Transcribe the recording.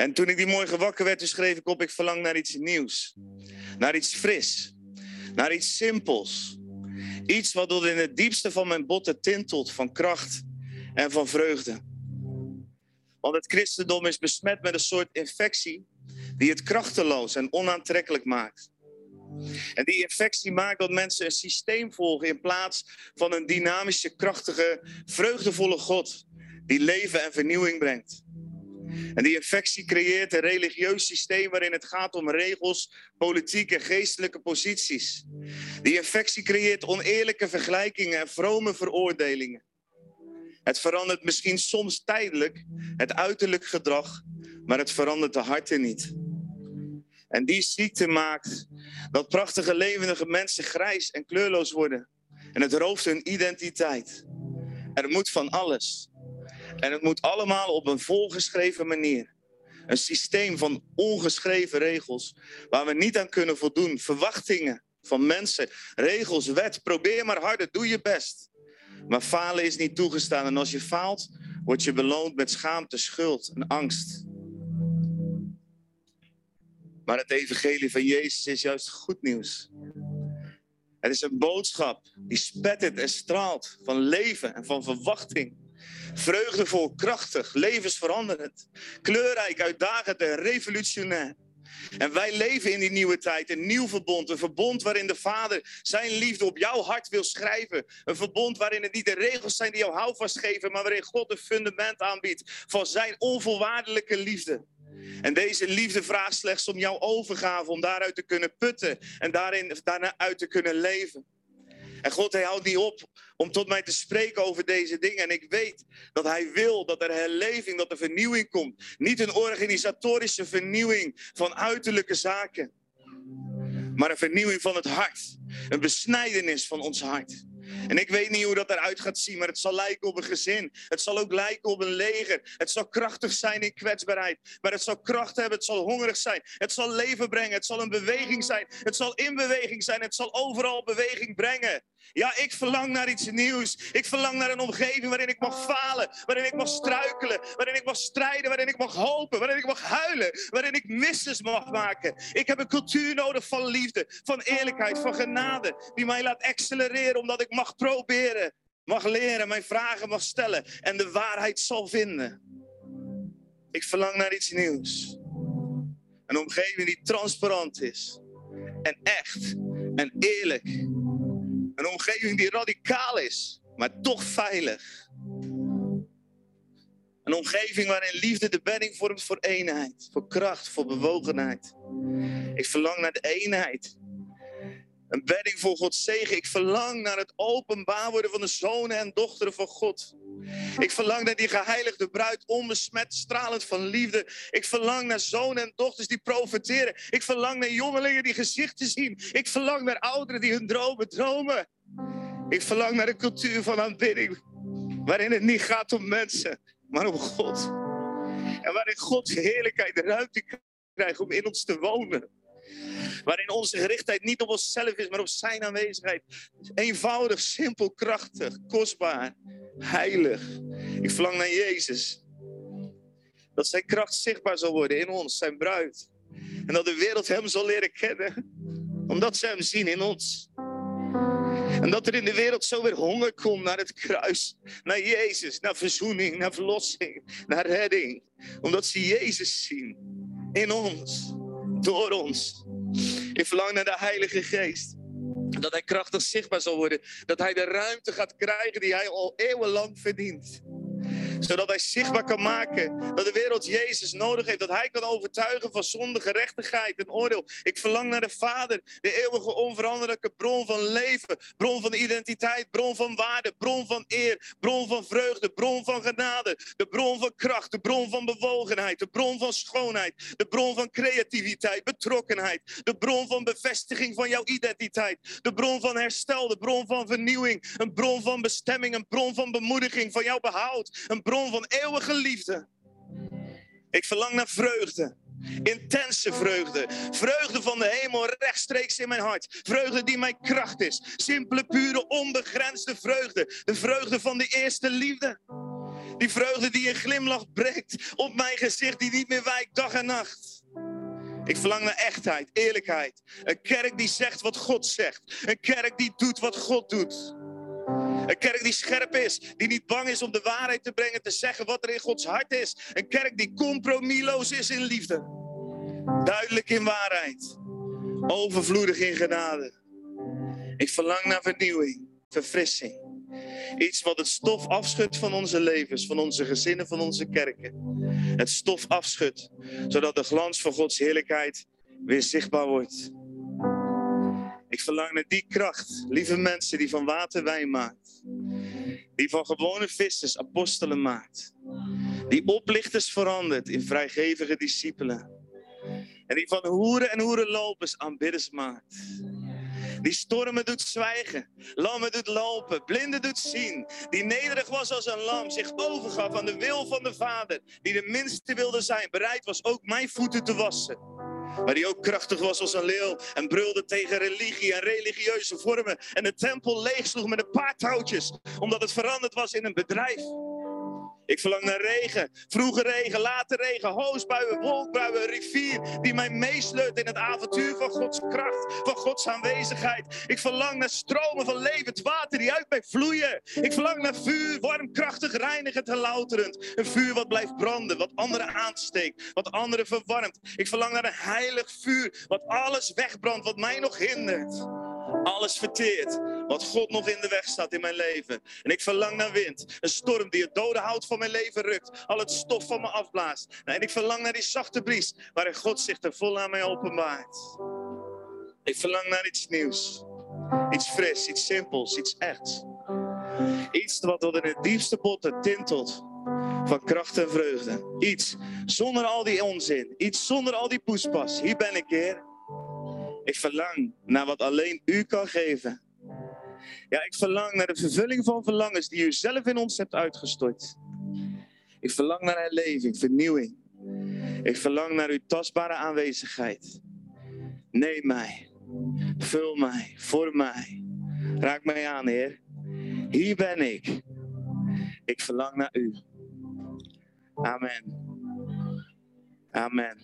En toen ik die morgen wakker werd, schreef ik op, ik verlang naar iets nieuws. Naar iets fris. Naar iets simpels. Iets wat tot in het diepste van mijn botten tintelt van kracht en van vreugde. Want het christendom is besmet met een soort infectie die het krachteloos en onaantrekkelijk maakt. En die infectie maakt dat mensen een systeem volgen in plaats van een dynamische, krachtige, vreugdevolle God die leven en vernieuwing brengt. En die infectie creëert een religieus systeem waarin het gaat om regels, politieke en geestelijke posities. Die infectie creëert oneerlijke vergelijkingen en vrome veroordelingen. Het verandert misschien soms tijdelijk het uiterlijk gedrag, maar het verandert de harten niet. En die ziekte maakt dat prachtige levendige mensen grijs en kleurloos worden. En het rooft hun identiteit. Er moet van alles. En het moet allemaal op een volgeschreven manier. Een systeem van ongeschreven regels waar we niet aan kunnen voldoen. Verwachtingen van mensen, regels, wet. Probeer maar harder, doe je best. Maar falen is niet toegestaan. En als je faalt, word je beloond met schaamte, schuld en angst. Maar het evangelie van Jezus is juist goed nieuws. Het is een boodschap die spettert en straalt van leven en van verwachting. Vreugdevol, krachtig, levensveranderend, kleurrijk, uitdagend en revolutionair. En wij leven in die nieuwe tijd, een nieuw verbond. Een verbond waarin de Vader zijn liefde op jouw hart wil schrijven. Een verbond waarin het niet de regels zijn die jou houvast geven, maar waarin God een fundament aanbiedt van zijn onvoorwaardelijke liefde. En deze liefde vraagt slechts om jouw overgave, om daaruit te kunnen putten en daarin, uit te kunnen leven. En God, hij houdt niet op om tot mij te spreken over deze dingen. En ik weet dat hij wil dat er herleving, dat er vernieuwing komt. Niet een organisatorische vernieuwing van uiterlijke zaken, maar een vernieuwing van het hart. Een besnijdenis van ons hart. En ik weet niet hoe dat eruit gaat zien, maar het zal lijken op een gezin. Het zal ook lijken op een leger. Het zal krachtig zijn in kwetsbaarheid. Maar het zal kracht hebben, het zal hongerig zijn. Het zal leven brengen, het zal een beweging zijn. Het zal in beweging zijn, het zal overal beweging brengen. Ja, ik verlang naar iets nieuws. Ik verlang naar een omgeving waarin ik mag falen, waarin ik mag struikelen, waarin ik mag strijden, waarin ik mag hopen, waarin ik mag huilen, waarin ik misses mag maken. Ik heb een cultuur nodig van liefde, van eerlijkheid, van genade, die mij laat accelereren omdat ik mag proberen, mag leren, mijn vragen mag stellen en de waarheid zal vinden. Ik verlang naar iets nieuws. Een omgeving die transparant is en echt en eerlijk omgeving die radicaal is, maar toch veilig. Een omgeving waarin liefde de bedding vormt voor eenheid, voor kracht, voor bewogenheid. Ik verlang naar de eenheid. Een bedding voor Gods zegen. Ik verlang naar het openbaar worden van de zonen en dochteren van God. Ik verlang naar die geheiligde bruid, onbesmet, stralend van liefde. Ik verlang naar zonen en dochters die profiteren. Ik verlang naar jongelingen die gezichten zien. Ik verlang naar ouderen die hun dromen dromen. Ik verlang naar een cultuur van aanbidding, waarin het niet gaat om mensen, maar om God. En waarin Gods heerlijkheid de ruimte krijgt om in ons te wonen. Waarin onze gerichtheid niet op onszelf is, maar op zijn aanwezigheid. Eenvoudig, simpel, krachtig, kostbaar, heilig. Ik verlang naar Jezus. Dat zijn kracht zichtbaar zal worden in ons, zijn bruid. En dat de wereld hem zal leren kennen, omdat ze hem zien in ons. En dat er in de wereld zo weer honger komt naar het kruis, naar Jezus, naar verzoening, naar verlossing, naar redding. Omdat ze Jezus zien in ons, door ons. Ik verlang naar de Heilige Geest. Dat hij krachtig zichtbaar zal worden. Dat hij de ruimte gaat krijgen die hij al eeuwenlang verdient zodat hij zichtbaar kan maken dat de wereld Jezus nodig heeft. Dat hij kan overtuigen van zonde, gerechtigheid en oordeel. Ik verlang naar de Vader, de eeuwige onveranderlijke bron van leven. Bron van identiteit, bron van waarde, bron van eer, bron van vreugde, bron van genade. De bron van kracht, de bron van bewogenheid, de bron van schoonheid. De bron van creativiteit, betrokkenheid. De bron van bevestiging van jouw identiteit. De bron van herstel, de bron van vernieuwing. Een bron van bestemming, een bron van bemoediging, van jouw behoud. Een bron van eeuwige liefde. Ik verlang naar vreugde. Intense vreugde. Vreugde van de hemel rechtstreeks in mijn hart. Vreugde die mijn kracht is. Simpele, pure, onbegrensde vreugde. De vreugde van de eerste liefde. Die vreugde die een glimlach brengt op mijn gezicht, die niet meer wijkt dag en nacht. Ik verlang naar echtheid, eerlijkheid. Een kerk die zegt wat God zegt. Een kerk die doet wat God doet. Een kerk die scherp is, die niet bang is om de waarheid te brengen, te zeggen wat er in Gods hart is. Een kerk die compromisloos is in liefde. Duidelijk in waarheid. Overvloedig in genade. Ik verlang naar vernieuwing, verfrissing. Iets wat het stof afschudt van onze levens, van onze gezinnen, van onze kerken. Het stof afschudt, zodat de glans van Gods heerlijkheid weer zichtbaar wordt. Ik verlang naar die kracht, lieve mensen, die van water wijn maakt. Die van gewone vissers apostelen maakt. Die oplichters verandert in vrijgevige discipelen. En die van hoeren en hoerenlopers aanbidders maakt. Die stormen doet zwijgen, lammen doet lopen, blinden doet zien. Die nederig was als een lam, zich overgaf aan de wil van de Vader. Die de minste wilde zijn, bereid was ook mijn voeten te wassen. Maar die ook krachtig was als een leeuw en brulde tegen religie en religieuze vormen. En de tempel leegsloeg met een paar touwtjes, omdat het veranderd was in een bedrijf. Ik verlang naar regen. Vroege regen, late regen, hoosbuien, wolkbuien, rivier die mij meesleurt in het avontuur van Gods kracht, van Gods aanwezigheid. Ik verlang naar stromen van levend water die uit mij vloeien. Ik verlang naar vuur, warm, krachtig, reinigend en louterend. Een vuur wat blijft branden, wat anderen aansteekt, wat anderen verwarmt. Ik verlang naar een heilig vuur, wat alles wegbrandt, wat mij nog hindert. Alles verteert wat God nog in de weg staat in mijn leven. En ik verlang naar wind. Een storm die het dode hout van mijn leven rukt. Al het stof van me afblaast. En ik verlang naar die zachte bries waarin God zich er vol aan mij openbaart. Ik verlang naar iets nieuws. Iets fris, iets simpels, iets echts. Iets wat tot in het diepste botten tintelt van kracht en vreugde. Iets zonder al die onzin. Iets zonder al die poespas. Hier ben ik, Heer. Ik verlang naar wat alleen u kan geven. Ja, ik verlang naar de vervulling van verlangens die u zelf in ons hebt uitgestort. Ik verlang naar herleving, vernieuwing. Ik verlang naar uw tastbare aanwezigheid. Neem mij, vul mij, vorm mij. Raak mij aan, Heer. Hier ben ik. Ik verlang naar u. Amen. Amen.